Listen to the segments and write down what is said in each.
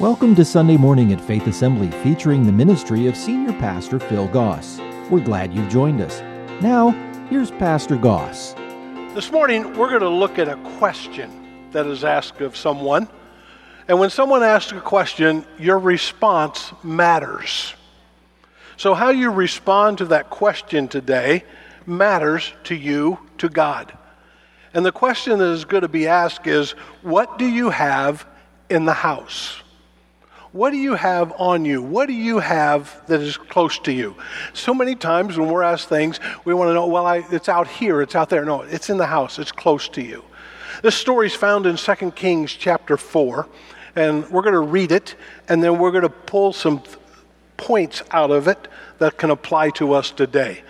Welcome to Sunday Morning at Faith Assembly featuring the ministry of Senior Pastor Phil Goss. We're glad you've joined us. Now, here's Pastor Goss. This morning, we're going to look at a question that is asked of someone. And when someone asks a question, your response matters. So, how you respond to that question today matters to you, to God. And the question that is going to be asked is what do you have in the house? What do you have on you? What do you have that is close to you? So many times when we're asked things, we want to know, well, I, it's out here, it's out there. No, it's in the house, it's close to you. This story is found in 2 Kings chapter 4, and we're going to read it, and then we're going to pull some points out of it that can apply to us today.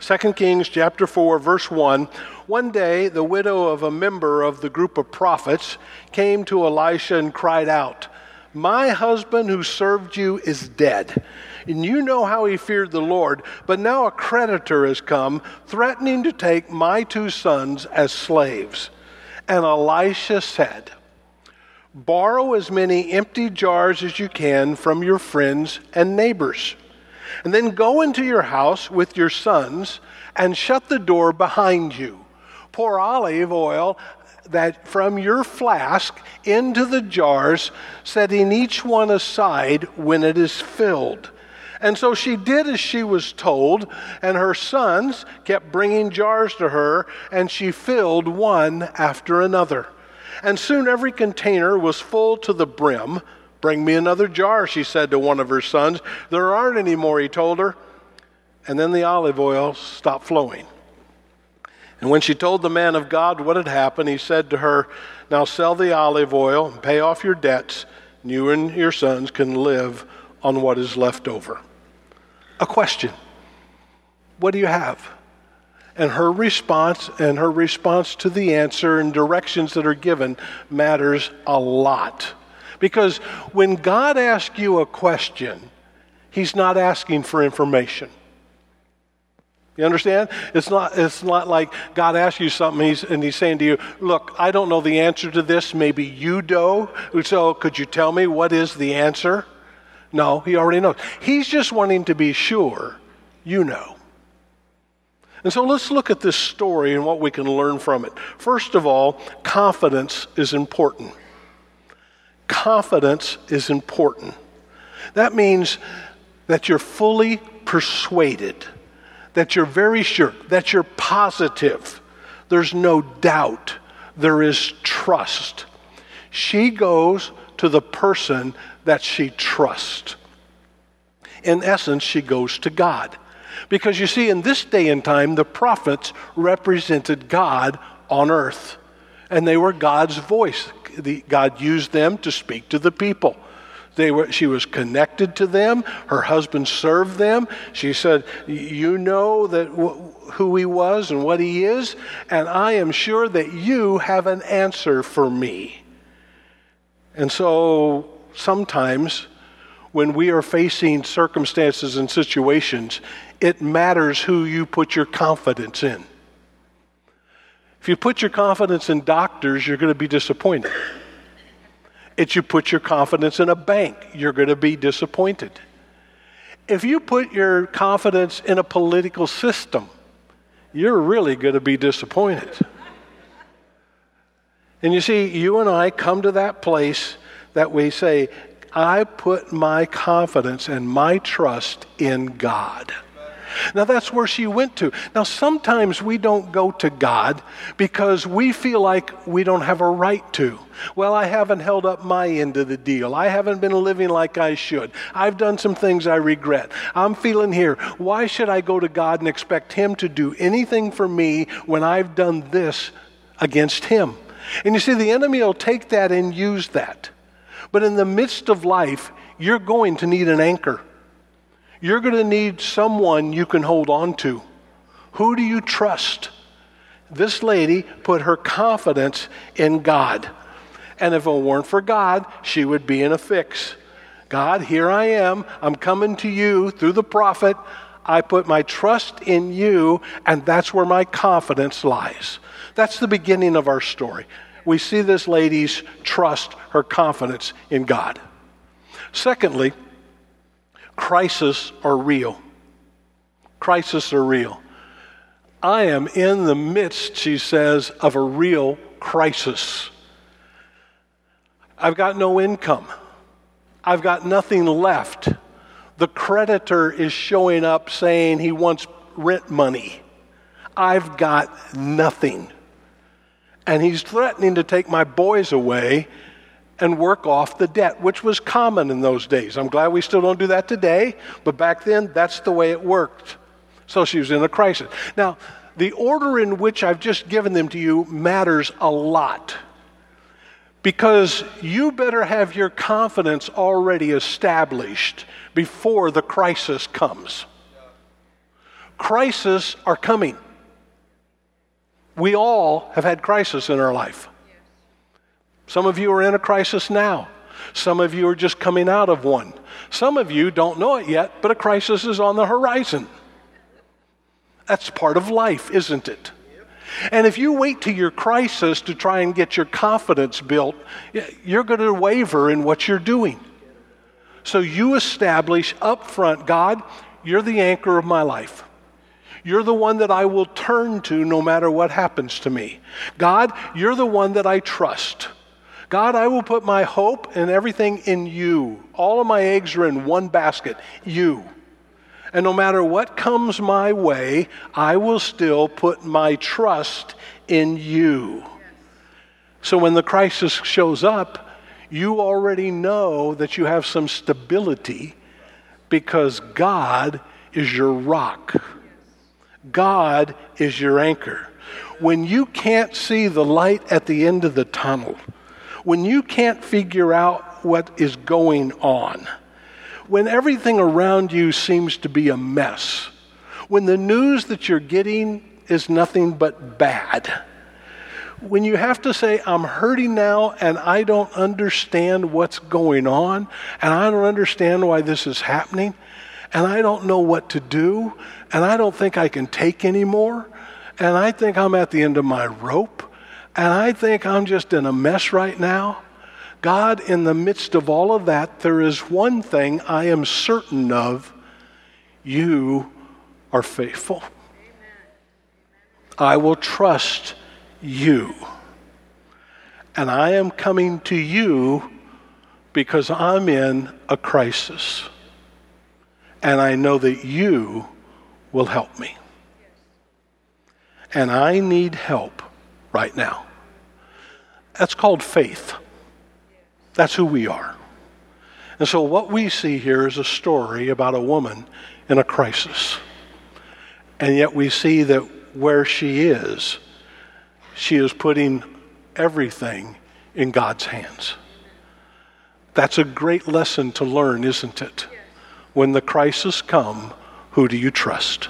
2 Kings chapter 4 verse 1 One day the widow of a member of the group of prophets came to Elisha and cried out my husband who served you is dead. And you know how he feared the Lord, but now a creditor has come, threatening to take my two sons as slaves. And Elisha said, Borrow as many empty jars as you can from your friends and neighbors. And then go into your house with your sons and shut the door behind you. Pour olive oil that from your flask into the jars, setting each one aside when it is filled. And so she did as she was told, and her sons kept bringing jars to her, and she filled one after another. And soon every container was full to the brim. Bring me another jar, she said to one of her sons. There aren't any more, he told her. And then the olive oil stopped flowing. And when she told the man of God what had happened, he said to her, Now sell the olive oil and pay off your debts, and you and your sons can live on what is left over. A question What do you have? And her response and her response to the answer and directions that are given matters a lot. Because when God asks you a question, He's not asking for information. You understand? It's not, it's not like God asks you something he's, and he's saying to you, Look, I don't know the answer to this. Maybe you do. So could you tell me what is the answer? No, he already knows. He's just wanting to be sure you know. And so let's look at this story and what we can learn from it. First of all, confidence is important. Confidence is important. That means that you're fully persuaded that you're very sure, that you're positive. There's no doubt. There is trust. She goes to the person that she trusts. In essence, she goes to God. Because you see, in this day and time, the prophets represented God on earth, and they were God's voice. God used them to speak to the people. They were, she was connected to them. Her husband served them. She said, You know that who he was and what he is, and I am sure that you have an answer for me. And so sometimes when we are facing circumstances and situations, it matters who you put your confidence in. If you put your confidence in doctors, you're going to be disappointed. If you put your confidence in a bank, you're going to be disappointed. If you put your confidence in a political system, you're really going to be disappointed. And you see, you and I come to that place that we say, I put my confidence and my trust in God. Now that's where she went to. Now sometimes we don't go to God because we feel like we don't have a right to. Well, I haven't held up my end of the deal. I haven't been living like I should. I've done some things I regret. I'm feeling here. Why should I go to God and expect Him to do anything for me when I've done this against Him? And you see, the enemy will take that and use that. But in the midst of life, you're going to need an anchor you're going to need someone you can hold on to. Who do you trust? This lady put her confidence in God. And if it weren't for God, she would be in a fix. God, here I am. I'm coming to you through the prophet. I put my trust in you, and that's where my confidence lies. That's the beginning of our story. We see this lady's trust, her confidence in God. Secondly, crises are real. Crises are real. I am in the midst, she says, of a real crisis. I've got no income. I've got nothing left. The creditor is showing up saying he wants rent money. I've got nothing. And he's threatening to take my boys away and work off the debt, which was common in those days. I'm glad we still don't do that today, but back then, that's the way it worked. So she was in a crisis. Now, the order in which I've just given them to you matters a lot because you better have your confidence already established before the crisis comes. Crises are coming. We all have had crisis in our life. Some of you are in a crisis now. Some of you are just coming out of one. Some of you don't know it yet, but a crisis is on the horizon. That's part of life, isn't it? And if you wait to your crisis to try and get your confidence built, you're going to waver in what you're doing. So you establish up front God, you're the anchor of my life. You're the one that I will turn to no matter what happens to me. God, you're the one that I trust. God, I will put my hope and everything in you. All of my eggs are in one basket, you. And no matter what comes my way, I will still put my trust in you. So when the crisis shows up, you already know that you have some stability because God is your rock. God is your anchor. When you can't see the light at the end of the tunnel, when you can't figure out what is going on, when everything around you seems to be a mess, when the news that you're getting is nothing but bad, when you have to say, I'm hurting now and I don't understand what's going on, and I don't understand why this is happening, and I don't know what to do, and I don't think I can take anymore, and I think I'm at the end of my rope, and I think I'm just in a mess right now. God, in the midst of all of that, there is one thing I am certain of you are faithful. I will trust you. And I am coming to you because I'm in a crisis. And I know that you will help me. And I need help right now. That's called faith. That's who we are. And so, what we see here is a story about a woman in a crisis. And yet, we see that where she is, she is putting everything in God's hands. That's a great lesson to learn, isn't it? When the crisis come, who do you trust?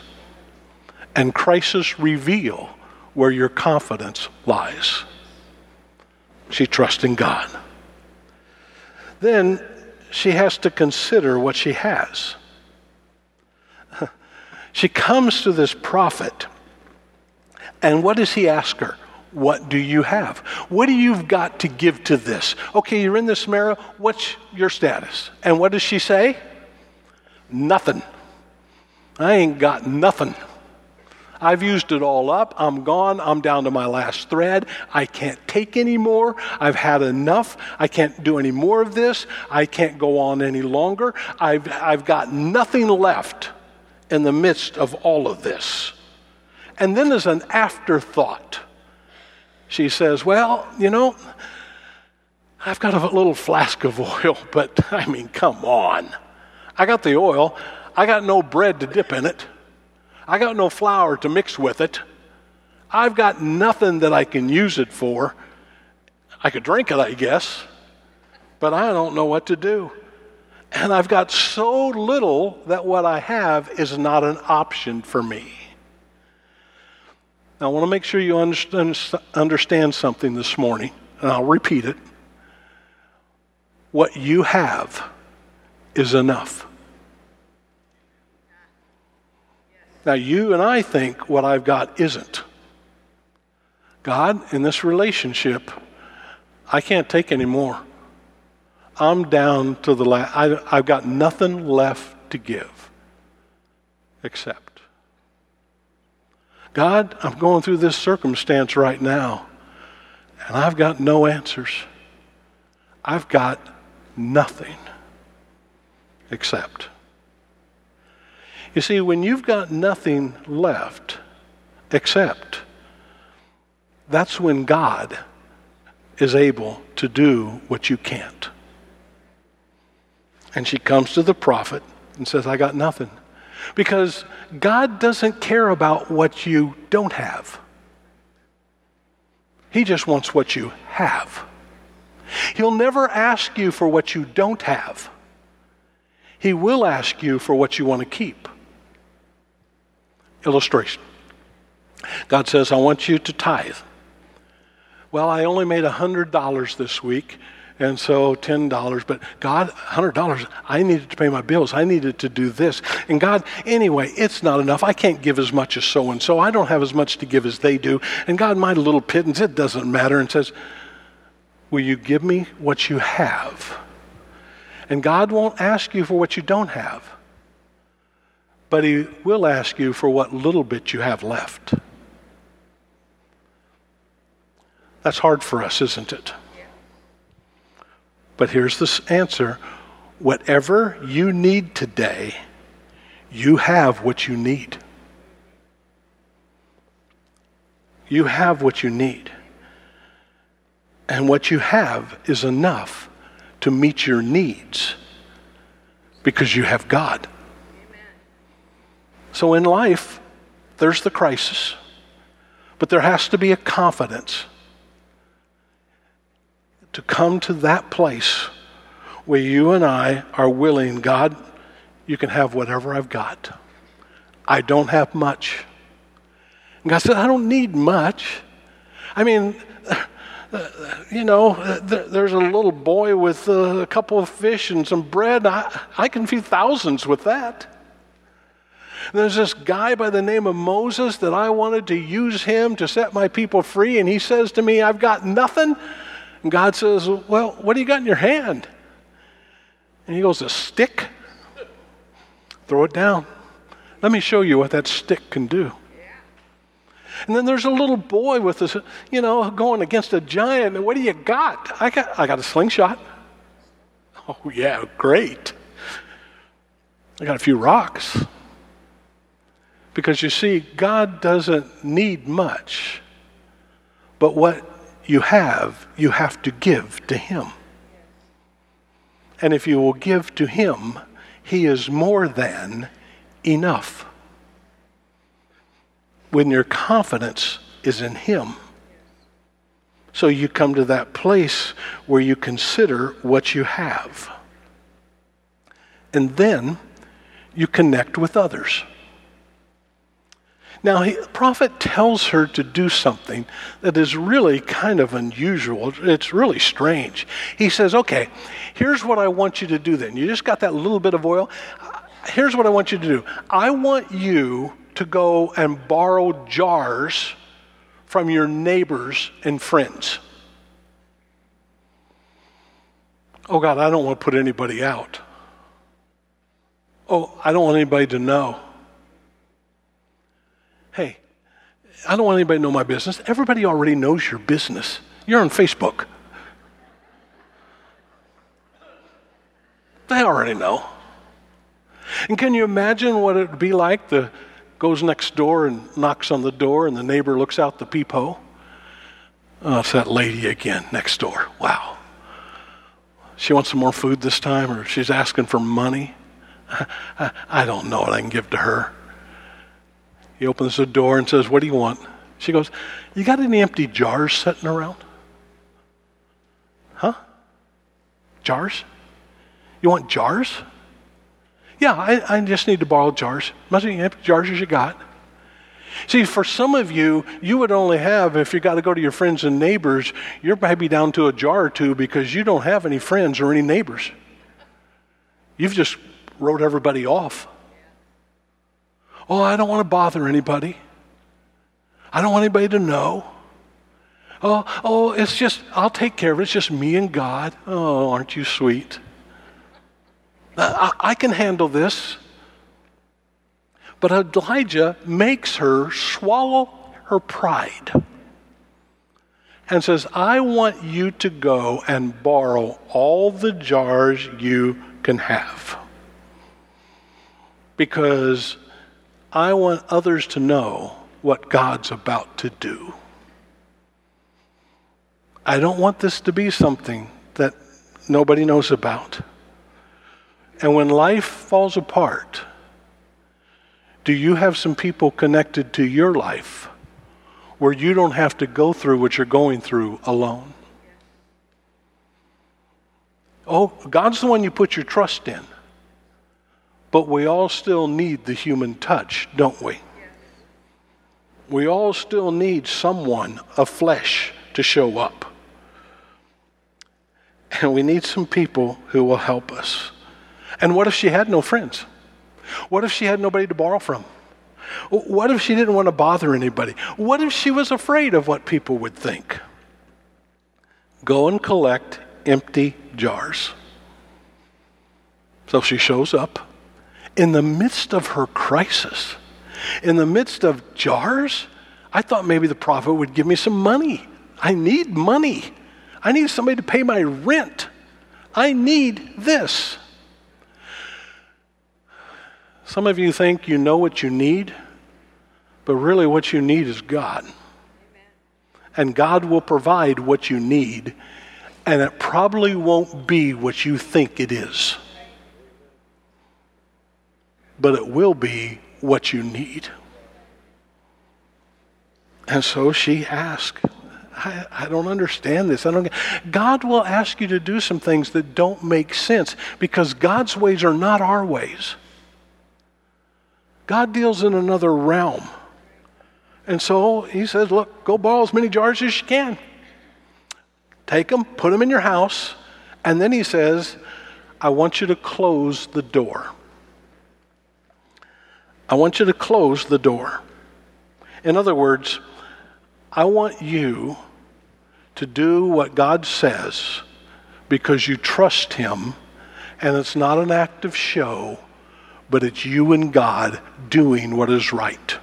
And crisis reveal where your confidence lies. She trusts in God. Then she has to consider what she has. She comes to this prophet, and what does he ask her? What do you have? What do you've got to give to this? Okay, you're in this Samaria. What's your status? And what does she say? Nothing. I ain't got nothing. I've used it all up. I'm gone. I'm down to my last thread. I can't take any more. I've had enough. I can't do any more of this. I can't go on any longer. I've, I've got nothing left in the midst of all of this. And then, as an afterthought, she says, Well, you know, I've got a little flask of oil, but I mean, come on. I got the oil. I got no bread to dip in it. I got no flour to mix with it. I've got nothing that I can use it for. I could drink it, I guess, but I don't know what to do. And I've got so little that what I have is not an option for me. Now, I want to make sure you understand, understand something this morning, and I'll repeat it. What you have is enough. Now, you and I think what I've got isn't. God, in this relationship, I can't take any more. I'm down to the last, I've got nothing left to give except. God, I'm going through this circumstance right now, and I've got no answers. I've got nothing except. You see, when you've got nothing left except, that's when God is able to do what you can't. And she comes to the prophet and says, I got nothing. Because God doesn't care about what you don't have, He just wants what you have. He'll never ask you for what you don't have. He will ask you for what you want to keep. Illustration God says, I want you to tithe. Well, I only made $100 this week, and so $10. But God, $100, I needed to pay my bills. I needed to do this. And God, anyway, it's not enough. I can't give as much as so and so. I don't have as much to give as they do. And God, my little pittance, it doesn't matter. And says, Will you give me what you have? And God won't ask you for what you don't have, but He will ask you for what little bit you have left. That's hard for us, isn't it? But here's the answer whatever you need today, you have what you need. You have what you need. And what you have is enough to meet your needs because you have God. So in life, there's the crisis, but there has to be a confidence to come to that place where you and I are willing, God, you can have whatever I've got. I don't have much. And God said, I don't need much. I mean, you know, there's a little boy with a couple of fish and some bread. I, I can feed thousands with that. There's this guy by the name of Moses that I wanted to use him to set my people free, and he says to me, I've got nothing. And God says, Well, what do you got in your hand? And he goes, A stick? Throw it down. Let me show you what that stick can do. And then there's a little boy with this, you know, going against a giant. And what do you got? I got, I got a slingshot. Oh, yeah, great. I got a few rocks. Because you see, God doesn't need much, but what you have, you have to give to Him. And if you will give to Him, He is more than enough. When your confidence is in Him. So you come to that place where you consider what you have. And then you connect with others. Now, he, the prophet tells her to do something that is really kind of unusual. It's really strange. He says, Okay, here's what I want you to do then. You just got that little bit of oil. Here's what I want you to do I want you to go and borrow jars from your neighbors and friends. Oh, God, I don't want to put anybody out. Oh, I don't want anybody to know. Hey, I don't want anybody to know my business. Everybody already knows your business. You're on Facebook. They already know. And can you imagine what it would be like the goes next door and knocks on the door and the neighbor looks out the peephole? Oh, it's that lady again next door. Wow. She wants some more food this time or she's asking for money. I, I don't know what I can give to her. He opens the door and says, What do you want? She goes, You got any empty jars sitting around? Huh? Jars? You want jars? Yeah, I, I just need to borrow jars. As many empty jars as you got. See, for some of you, you would only have, if you got to go to your friends and neighbors, you're maybe down to a jar or two because you don't have any friends or any neighbors. You've just wrote everybody off. Oh, I don't want to bother anybody. I don't want anybody to know. Oh, oh, it's just, I'll take care of it. It's just me and God. Oh, aren't you sweet? I, I can handle this. But Elijah makes her swallow her pride and says, I want you to go and borrow all the jars you can have. Because I want others to know what God's about to do. I don't want this to be something that nobody knows about. And when life falls apart, do you have some people connected to your life where you don't have to go through what you're going through alone? Oh, God's the one you put your trust in. But we all still need the human touch, don't we? We all still need someone of flesh to show up. And we need some people who will help us. And what if she had no friends? What if she had nobody to borrow from? What if she didn't want to bother anybody? What if she was afraid of what people would think? Go and collect empty jars. So she shows up in the midst of her crisis, in the midst of jars. I thought maybe the prophet would give me some money. I need money. I need somebody to pay my rent. I need this. Some of you think you know what you need, but really what you need is God. Amen. And God will provide what you need, and it probably won't be what you think it is. But it will be what you need. And so she asked, I, I, don't understand this. I don't. God will ask you to do some things that don't make sense because God's ways are not our ways. God deals in another realm. And so he says, Look, go borrow as many jars as you can. Take them, put them in your house. And then he says, I want you to close the door. I want you to close the door. In other words, I want you to do what God says because you trust Him, and it's not an act of show, but it's you and God doing what is right.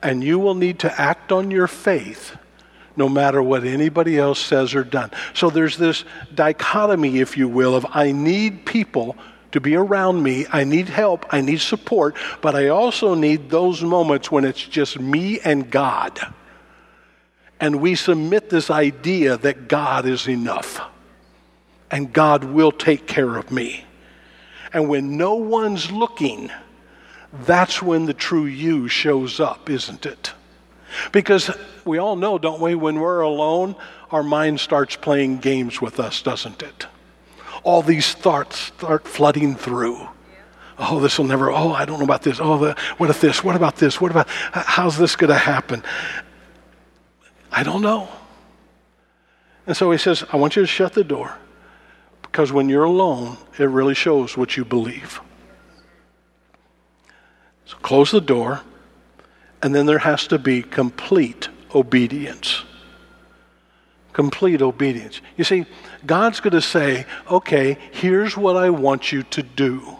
And you will need to act on your faith no matter what anybody else says or done. So there's this dichotomy, if you will, of I need people to be around me, I need help, I need support, but I also need those moments when it's just me and God. And we submit this idea that God is enough and God will take care of me. And when no one's looking, that's when the true you shows up, isn't it? Because we all know, don't we, when we're alone, our mind starts playing games with us, doesn't it? All these thoughts start flooding through. Oh, this will never, oh, I don't know about this. Oh, the, what if this? What about this? What about, how's this going to happen? I don't know. And so he says, I want you to shut the door. Because when you're alone, it really shows what you believe. So close the door, and then there has to be complete obedience. Complete obedience. You see, God's going to say, okay, here's what I want you to do.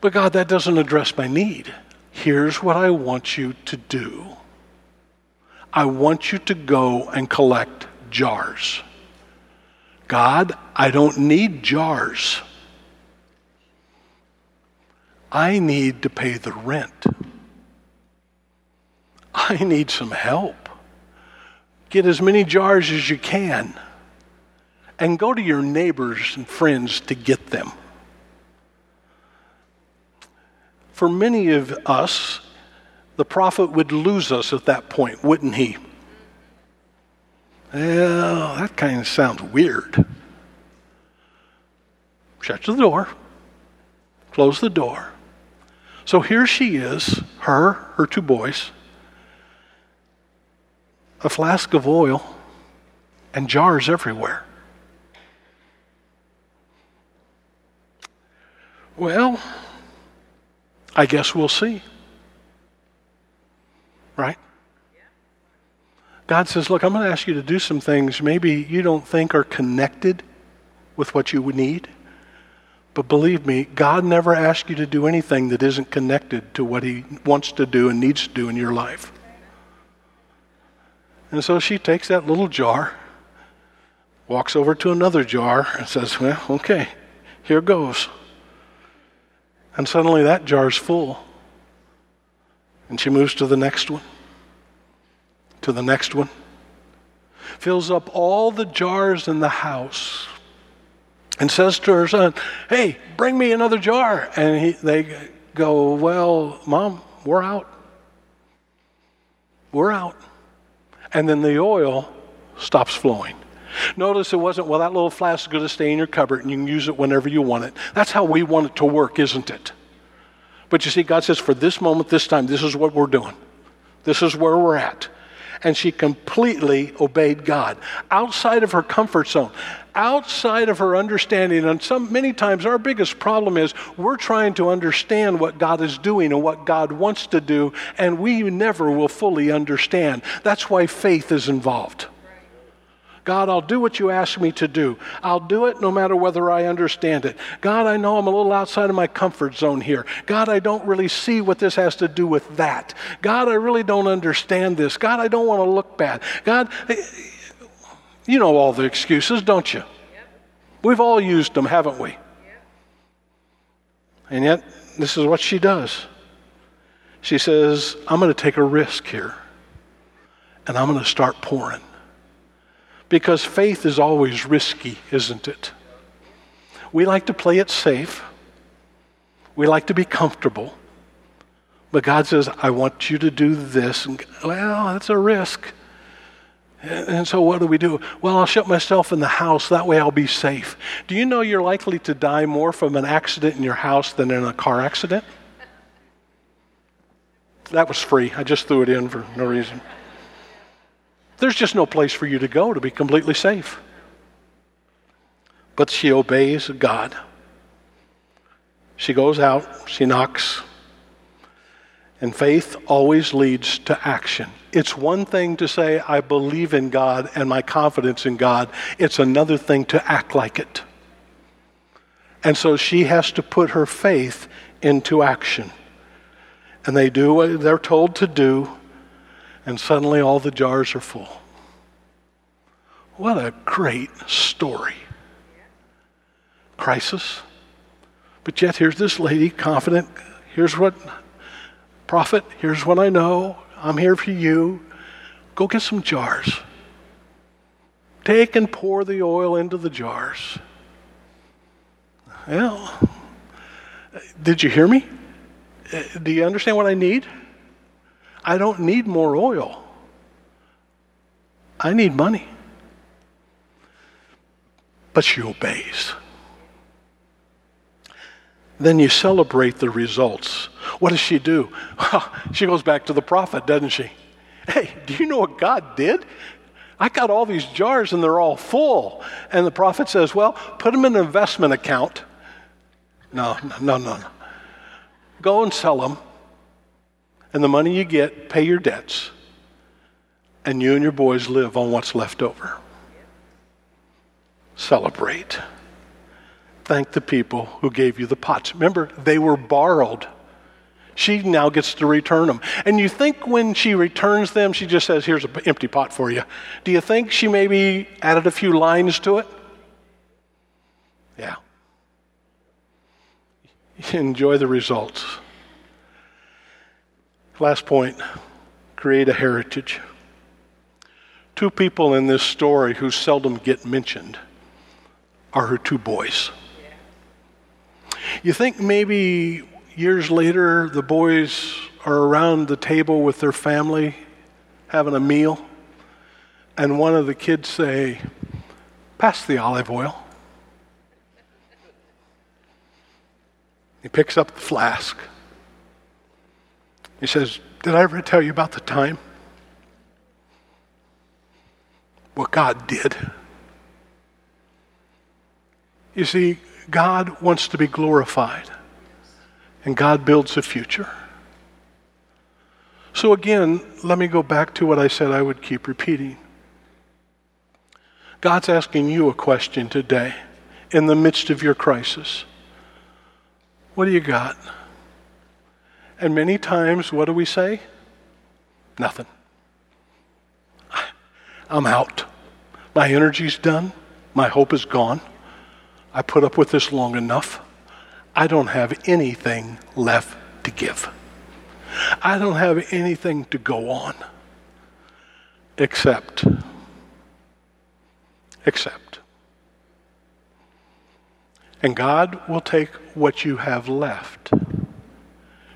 But God, that doesn't address my need. Here's what I want you to do. I want you to go and collect jars. God, I don't need jars. I need to pay the rent. I need some help. Get as many jars as you can and go to your neighbors and friends to get them. For many of us, the prophet would lose us at that point, wouldn't he? Well, that kind of sounds weird. Shut the door. Close the door. So here she is, her, her two boys, a flask of oil, and jars everywhere. Well, I guess we'll see. Right? God says, Look, I'm going to ask you to do some things maybe you don't think are connected with what you would need. But believe me, God never asks you to do anything that isn't connected to what He wants to do and needs to do in your life. And so she takes that little jar, walks over to another jar, and says, Well, okay, here goes. And suddenly that jar's full. And she moves to the next one, to the next one, fills up all the jars in the house, and says to her son, Hey, bring me another jar. And he, they go, Well, mom, we're out. We're out. And then the oil stops flowing. Notice it wasn't, well, that little flask is going to stay in your cupboard and you can use it whenever you want it. That's how we want it to work, isn't it? But you see, God says, for this moment, this time, this is what we're doing. This is where we're at. And she completely obeyed God outside of her comfort zone, outside of her understanding. And some, many times, our biggest problem is we're trying to understand what God is doing and what God wants to do, and we never will fully understand. That's why faith is involved. God, I'll do what you ask me to do. I'll do it no matter whether I understand it. God, I know I'm a little outside of my comfort zone here. God, I don't really see what this has to do with that. God, I really don't understand this. God, I don't want to look bad. God, you know all the excuses, don't you? We've all used them, haven't we? And yet, this is what she does. She says, I'm going to take a risk here, and I'm going to start pouring. Because faith is always risky, isn't it? We like to play it safe, we like to be comfortable. But God says, I want you to do this. And, well, that's a risk. And so, what do we do? Well, I'll shut myself in the house. That way, I'll be safe. Do you know you're likely to die more from an accident in your house than in a car accident? That was free. I just threw it in for no reason. There's just no place for you to go to be completely safe. But she obeys God. She goes out, she knocks, and faith always leads to action. It's one thing to say, I believe in God and my confidence in God, it's another thing to act like it. And so she has to put her faith into action. And they do what they're told to do, and suddenly all the jars are full. What a great story. Crisis. But yet, here's this lady, confident. Here's what, prophet, here's what I know. I'm here for you. Go get some jars. Take and pour the oil into the jars. Well, did you hear me? Uh, do you understand what I need? I don't need more oil. I need money. But she obeys. Then you celebrate the results. What does she do? she goes back to the prophet, doesn't she? Hey, do you know what God did? I got all these jars and they're all full. And the prophet says, Well, put them in an investment account. No, no, no, no. Go and sell them and the money you get, pay your debts, and you and your boys live on what's left over. Celebrate. Thank the people who gave you the pots. Remember, they were borrowed. She now gets to return them. And you think when she returns them, she just says, Here's an empty pot for you. Do you think she maybe added a few lines to it? Yeah. Enjoy the results. Last point create a heritage. Two people in this story who seldom get mentioned are her two boys. You think maybe years later the boys are around the table with their family having a meal and one of the kids say, "Pass the olive oil." He picks up the flask he says, Did I ever tell you about the time? What God did. You see, God wants to be glorified, and God builds a future. So, again, let me go back to what I said I would keep repeating. God's asking you a question today in the midst of your crisis. What do you got? And many times, what do we say? Nothing. I'm out. My energy's done. My hope is gone. I put up with this long enough. I don't have anything left to give. I don't have anything to go on except, except. And God will take what you have left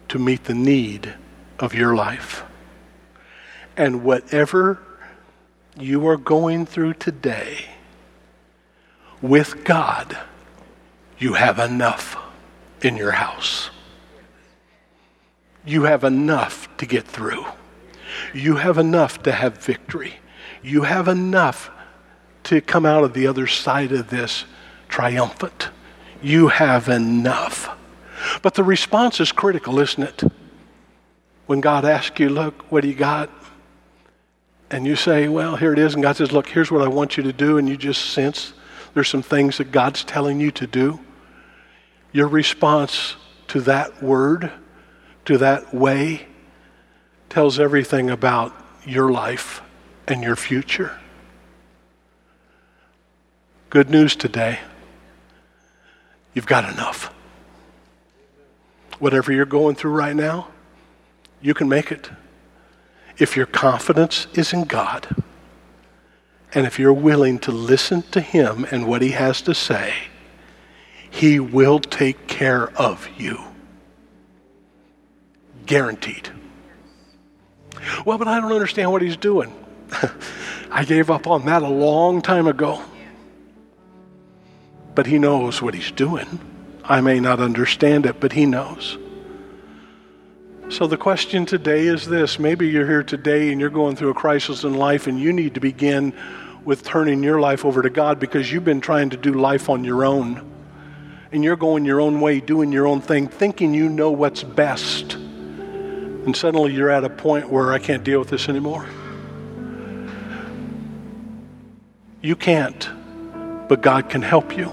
to meet the need of your life. And whatever you are going through today, with God, you have enough in your house. You have enough to get through. You have enough to have victory. You have enough to come out of the other side of this triumphant. You have enough. But the response is critical, isn't it? When God asks you, Look, what do you got? And you say, Well, here it is. And God says, Look, here's what I want you to do. And you just sense there's some things that God's telling you to do. Your response to that word, to that way, tells everything about your life and your future. Good news today. You've got enough. Whatever you're going through right now, you can make it. If your confidence is in God, and if you're willing to listen to Him and what He has to say, He will take care of you. Guaranteed. Well, but I don't understand what He's doing. I gave up on that a long time ago. But He knows what He's doing. I may not understand it, but He knows. So the question today is this maybe you're here today and you're going through a crisis in life and you need to begin with turning your life over to God because you've been trying to do life on your own. And you're going your own way, doing your own thing, thinking you know what's best. And suddenly you're at a point where I can't deal with this anymore. You can't, but God can help you.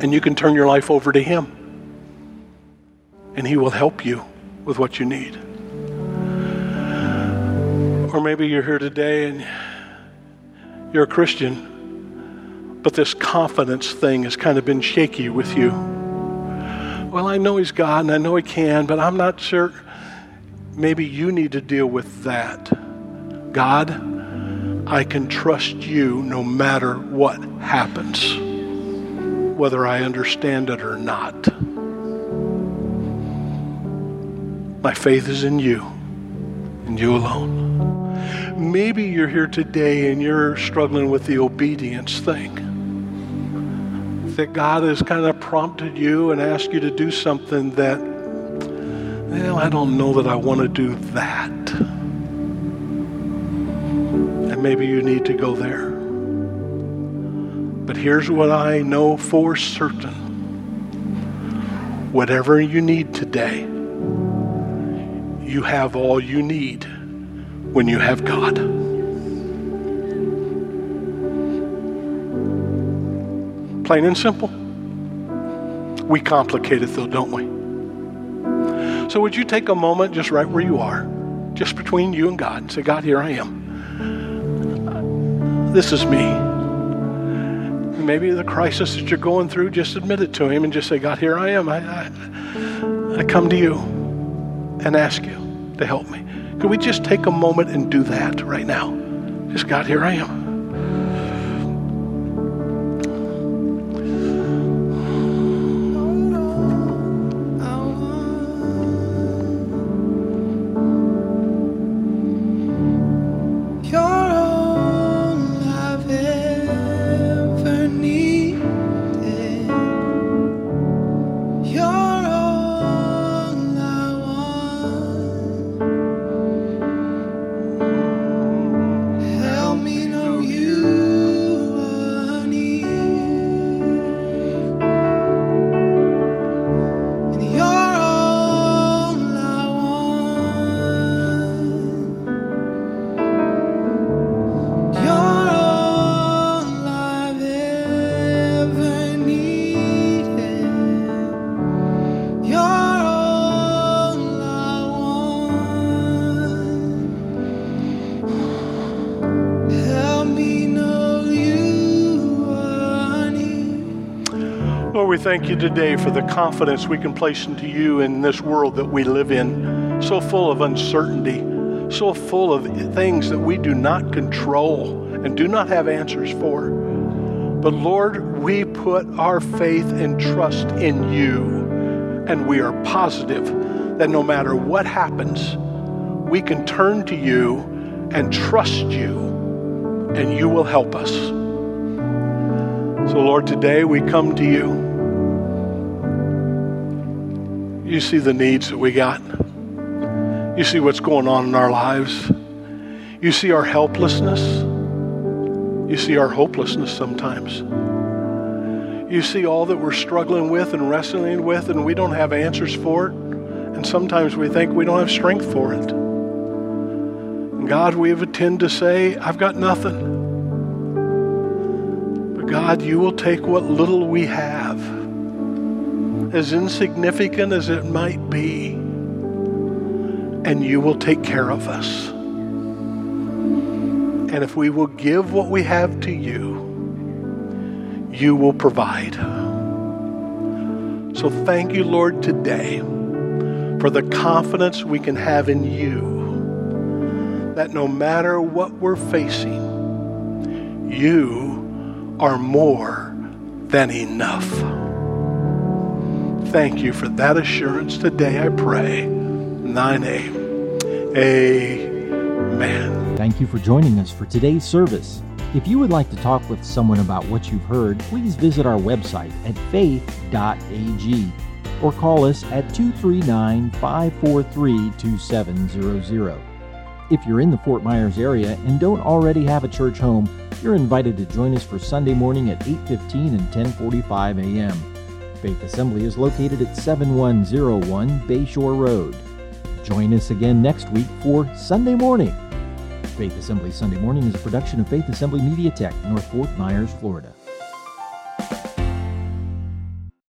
And you can turn your life over to Him. And He will help you with what you need. Or maybe you're here today and you're a Christian, but this confidence thing has kind of been shaky with you. Well, I know He's God and I know He can, but I'm not sure. Maybe you need to deal with that. God, I can trust you no matter what happens, whether I understand it or not. My faith is in you and you alone. Maybe you're here today and you're struggling with the obedience thing. That God has kind of prompted you and asked you to do something that, well, I don't know that I want to do that. And maybe you need to go there. But here's what I know for certain whatever you need today, you have all you need when you have God. Plain and simple. We complicate it though, don't we? So, would you take a moment just right where you are, just between you and God, and say, God, here I am. This is me. Maybe the crisis that you're going through, just admit it to Him and just say, God, here I am. I, I, I come to you and ask you to help me. Could we just take a moment and do that right now? Just God, here I am. We thank you today for the confidence we can place into you in this world that we live in, so full of uncertainty, so full of things that we do not control and do not have answers for. But Lord, we put our faith and trust in you, and we are positive that no matter what happens, we can turn to you and trust you, and you will help us. So, Lord, today we come to you. You see the needs that we got. You see what's going on in our lives. You see our helplessness. You see our hopelessness sometimes. You see all that we're struggling with and wrestling with, and we don't have answers for it. And sometimes we think we don't have strength for it. And God, we have a tend to say, I've got nothing. But God, you will take what little we have, as insignificant as it might be, and you will take care of us. And if we will give what we have to you, you will provide. So thank you, Lord, today for the confidence we can have in you that no matter what we're facing, you are more than enough. Thank you for that assurance today, I pray. In thy name, amen. Thank you for joining us for today's service. If you would like to talk with someone about what you've heard, please visit our website at faith.ag or call us at 239 543 2700. If you're in the Fort Myers area and don't already have a church home, you're invited to join us for Sunday morning at 8:15 and 10:45 a.m. Faith Assembly is located at 7101 Bayshore Road. Join us again next week for Sunday morning. Faith Assembly Sunday Morning is a production of Faith Assembly Media Tech, North Fort Myers, Florida.